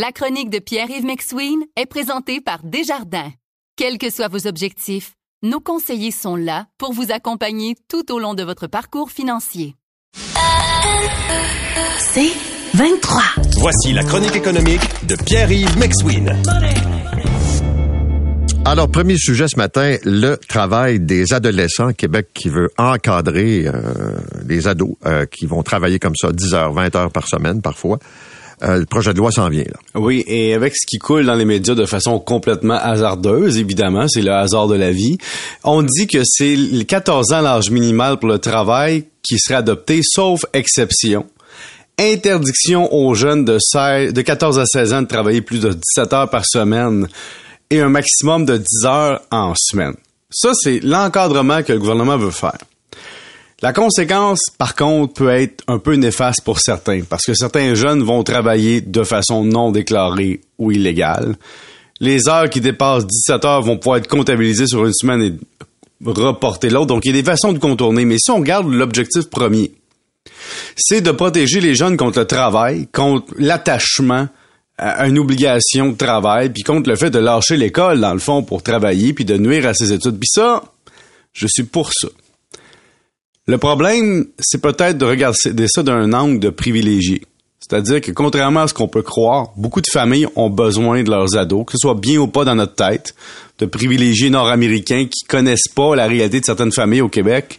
La chronique de Pierre-Yves McSween est présentée par Desjardins. Quels que soient vos objectifs, nos conseillers sont là pour vous accompagner tout au long de votre parcours financier. C'est 23. Voici la chronique économique de Pierre-Yves McSween. Alors, premier sujet ce matin, le travail des adolescents. Québec qui veut encadrer euh, les ados euh, qui vont travailler comme ça 10 heures, 20 heures par semaine parfois. Euh, le projet de loi s'en vient. Oui, et avec ce qui coule dans les médias de façon complètement hasardeuse, évidemment, c'est le hasard de la vie, on dit que c'est 14 ans l'âge minimal pour le travail qui serait adopté, sauf exception. Interdiction aux jeunes de, 16, de 14 à 16 ans de travailler plus de 17 heures par semaine et un maximum de 10 heures en semaine. Ça, c'est l'encadrement que le gouvernement veut faire. La conséquence, par contre, peut être un peu néfaste pour certains, parce que certains jeunes vont travailler de façon non déclarée ou illégale. Les heures qui dépassent 17 heures vont pouvoir être comptabilisées sur une semaine et reporter l'autre. Donc, il y a des façons de contourner. Mais si on regarde l'objectif premier, c'est de protéger les jeunes contre le travail, contre l'attachement à une obligation de travail, puis contre le fait de lâcher l'école, dans le fond, pour travailler, puis de nuire à ses études. Puis ça, je suis pour ça. Le problème, c'est peut-être de regarder ça d'un angle de privilégié. C'est-à-dire que contrairement à ce qu'on peut croire, beaucoup de familles ont besoin de leurs ados, que ce soit bien ou pas dans notre tête, de privilégiés nord-américains qui connaissent pas la réalité de certaines familles au Québec.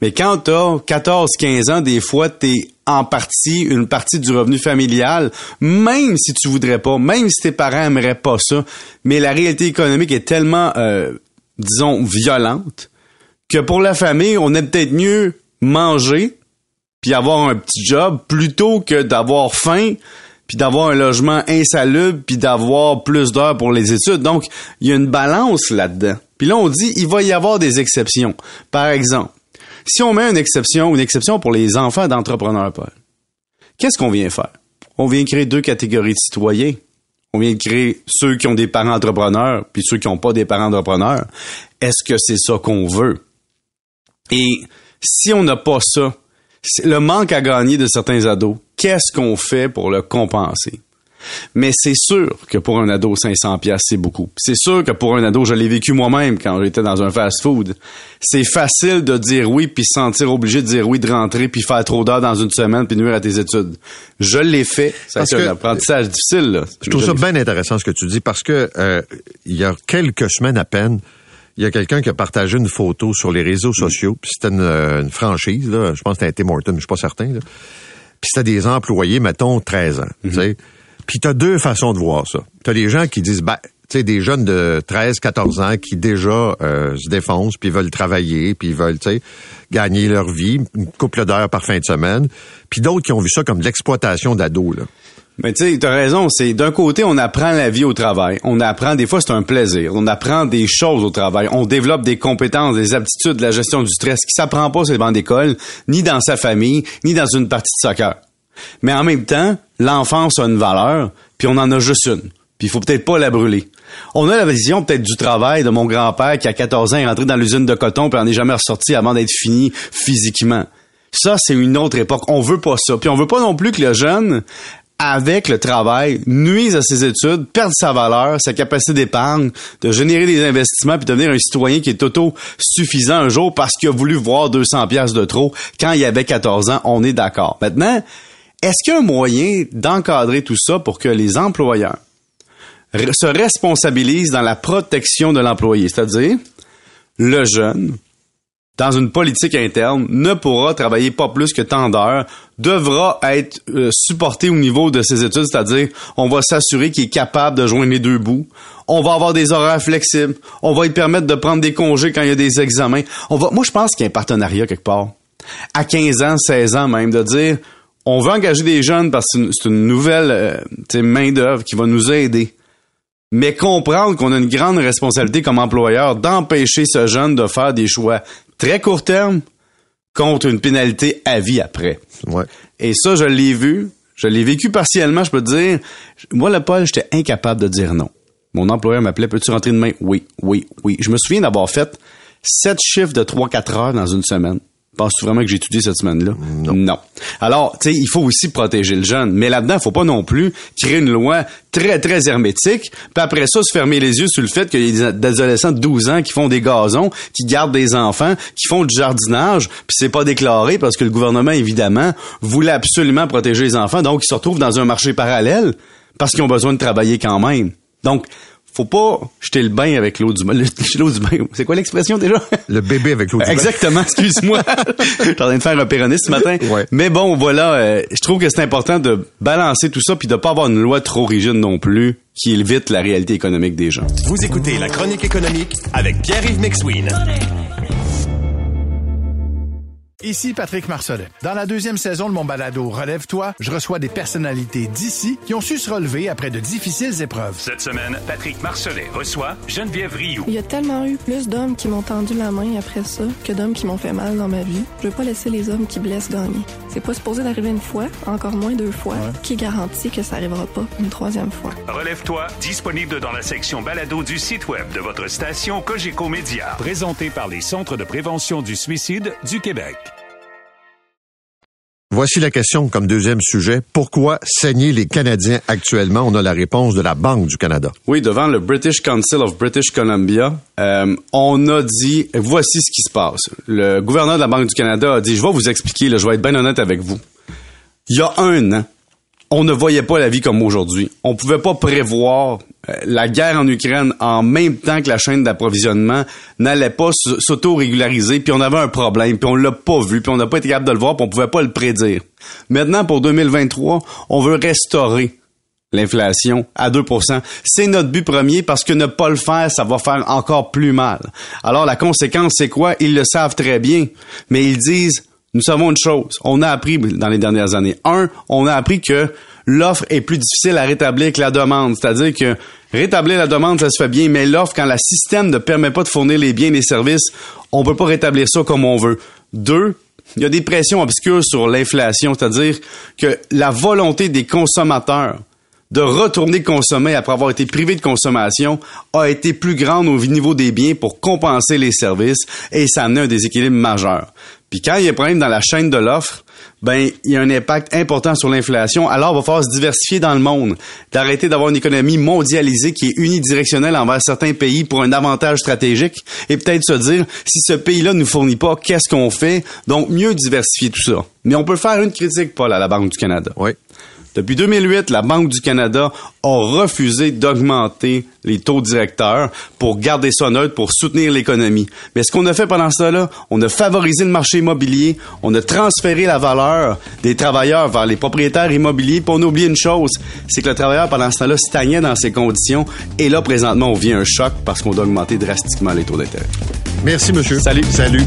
Mais quand t'as 14, 15 ans, des fois, t'es en partie, une partie du revenu familial, même si tu voudrais pas, même si tes parents aimeraient pas ça. Mais la réalité économique est tellement, euh, disons, violente que pour la famille, on est peut-être mieux manger puis avoir un petit job plutôt que d'avoir faim puis d'avoir un logement insalubre puis d'avoir plus d'heures pour les études. Donc, il y a une balance là-dedans. Puis là, on dit, il va y avoir des exceptions. Par exemple, si on met une exception, une exception pour les enfants d'entrepreneurs, Paul, qu'est-ce qu'on vient faire? On vient créer deux catégories de citoyens. On vient créer ceux qui ont des parents entrepreneurs puis ceux qui n'ont pas des parents entrepreneurs. Est-ce que c'est ça qu'on veut? Et si on n'a pas ça, le manque à gagner de certains ados, qu'est-ce qu'on fait pour le compenser? Mais c'est sûr que pour un ado, 500 pièces c'est beaucoup. C'est sûr que pour un ado, je l'ai vécu moi-même quand j'étais dans un fast-food. C'est facile de dire oui puis se sentir obligé de dire oui, de rentrer puis faire trop d'heures dans une semaine puis nuire à tes études. Je l'ai fait. Ça a été un apprentissage difficile. Là. Je trouve ça bien intéressant ce que tu dis parce que euh, il y a quelques semaines à peine, il y a quelqu'un qui a partagé une photo sur les réseaux sociaux, puis c'était une, franchise, là, je pense que c'était Tim Horton, je suis pas certain. Là. Puis c'était des employés, mettons, 13 ans. tu sais. Puis tu as deux façons de voir ça. Tu as les gens qui disent, ben, tu sais, des jeunes de 13, 14 ans qui déjà euh, se défoncent, puis veulent travailler, puis veulent, tu sais, gagner leur vie, une couple d'heures par fin de semaine. Puis d'autres qui ont vu ça comme de l'exploitation d'ados, là. Mais tu sais, t'as raison. C'est d'un côté, on apprend la vie au travail. On apprend des fois, c'est un plaisir. On apprend des choses au travail. On développe des compétences, des aptitudes, la gestion du stress qui s'apprend pas sur les bancs d'école, ni dans sa famille, ni dans une partie de soccer. Mais en même temps, l'enfance a une valeur, puis on en a juste une. Puis il faut peut-être pas la brûler. On a la vision peut-être du travail de mon grand-père qui à 14 ans est rentré dans l'usine de coton puis en est jamais ressorti avant d'être fini physiquement. Ça, c'est une autre époque. On veut pas ça. Puis on veut pas non plus que le jeune avec le travail, nuise à ses études, perd sa valeur, sa capacité d'épargne, de générer des investissements puis devenir un citoyen qui est auto-suffisant un jour parce qu'il a voulu voir 200 pièces de trop quand il avait 14 ans, on est d'accord. Maintenant, est-ce qu'il y a un moyen d'encadrer tout ça pour que les employeurs se responsabilisent dans la protection de l'employé, c'est-à-dire le jeune dans une politique interne, ne pourra travailler pas plus que tant d'heures, devra être euh, supporté au niveau de ses études, c'est-à-dire on va s'assurer qu'il est capable de joindre les deux bouts. On va avoir des horaires flexibles. On va lui permettre de prendre des congés quand il y a des examens. On va, moi, je pense qu'il y a un partenariat quelque part. À 15 ans, 16 ans même, de dire on veut engager des jeunes parce que c'est une, nouvelle euh, main-d'œuvre qui va nous aider mais comprendre qu'on a une grande responsabilité comme employeur d'empêcher ce jeune de faire des choix très court terme contre une pénalité à vie après. Ouais. Et ça, je l'ai vu, je l'ai vécu partiellement, je peux te dire. Moi, le Paul, j'étais incapable de dire non. Mon employeur m'appelait, peux-tu rentrer demain? Oui, oui, oui. Je me souviens d'avoir fait sept chiffres de 3-4 heures dans une semaine. Penses-tu vraiment que j'ai étudié cette semaine-là? Non. Alors, tu sais, il faut aussi protéger le jeune. Mais là-dedans, il faut pas non plus créer une loi très, très hermétique, puis après ça, se fermer les yeux sur le fait qu'il y a des adolescents de 12 ans qui font des gazons, qui gardent des enfants, qui font du jardinage, puis c'est pas déclaré parce que le gouvernement, évidemment, voulait absolument protéger les enfants, donc ils se retrouvent dans un marché parallèle parce qu'ils ont besoin de travailler quand même. Donc, faut pas jeter le bain avec l'eau du bain. L'eau du bain. C'est quoi l'expression déjà? Le bébé avec l'eau du bain. Exactement, excuse-moi. J'étais en train de faire un péroniste ce matin. Ouais. Mais bon, voilà, euh, je trouve que c'est important de balancer tout ça puis de pas avoir une loi trop rigide non plus qui évite la réalité économique des gens. Vous écoutez La Chronique économique avec Pierre-Yves McSween. Ici Patrick Marcelet. Dans la deuxième saison de mon balado Relève-toi, je reçois des personnalités d'ici qui ont su se relever après de difficiles épreuves. Cette semaine, Patrick Marcelet reçoit Geneviève Rioux. Il y a tellement eu plus d'hommes qui m'ont tendu la main après ça que d'hommes qui m'ont fait mal dans ma vie. Je veux pas laisser les hommes qui blessent gagner. C'est pas supposé d'arriver une fois, encore moins deux fois. Qui garantit que ça arrivera pas une troisième fois? Relève-toi, disponible dans la section balado du site web de votre station Cogeco Média. Présenté par les Centres de prévention du suicide du Québec. Voici la question comme deuxième sujet. Pourquoi saigner les Canadiens actuellement? On a la réponse de la Banque du Canada. Oui, devant le British Council of British Columbia, euh, on a dit, voici ce qui se passe. Le gouverneur de la Banque du Canada a dit, je vais vous expliquer, je vais être bien honnête avec vous. Il y a un an, on ne voyait pas la vie comme aujourd'hui. On pouvait pas prévoir la guerre en Ukraine en même temps que la chaîne d'approvisionnement n'allait pas s'auto-régulariser, puis on avait un problème, puis on l'a pas vu, puis on n'a pas été capable de le voir, puis on pouvait pas le prédire. Maintenant, pour 2023, on veut restaurer l'inflation à 2% C'est notre but premier parce que ne pas le faire, ça va faire encore plus mal. Alors la conséquence, c'est quoi? Ils le savent très bien, mais ils disent, nous savons une chose, on a appris dans les dernières années. Un, on a appris que l'offre est plus difficile à rétablir que la demande. C'est-à-dire que rétablir la demande, ça se fait bien, mais l'offre, quand le système ne permet pas de fournir les biens et les services, on peut pas rétablir ça comme on veut. Deux, il y a des pressions obscures sur l'inflation, c'est-à-dire que la volonté des consommateurs de retourner consommer après avoir été privé de consommation a été plus grande au niveau des biens pour compenser les services et ça amenait un déséquilibre majeur. Puis quand il y a un problème dans la chaîne de l'offre, ben il y a un impact important sur l'inflation. Alors il va falloir se diversifier dans le monde, d'arrêter d'avoir une économie mondialisée qui est unidirectionnelle envers certains pays pour un avantage stratégique et peut-être se dire si ce pays-là nous fournit pas, qu'est-ce qu'on fait? Donc mieux diversifier tout ça. Mais on peut faire une critique Paul à la Banque du Canada. Oui. Depuis 2008, la Banque du Canada a refusé d'augmenter les taux directeurs pour garder ça neutre, pour soutenir l'économie. Mais ce qu'on a fait pendant ce temps-là, on a favorisé le marché immobilier, on a transféré la valeur des travailleurs vers les propriétaires immobiliers, puis on a oublié une chose, c'est que le travailleur pendant ce temps-là stagnait dans ces conditions, et là, présentement, on vit un choc parce qu'on a augmenté drastiquement les taux d'intérêt. Merci, monsieur. Salut. Salut.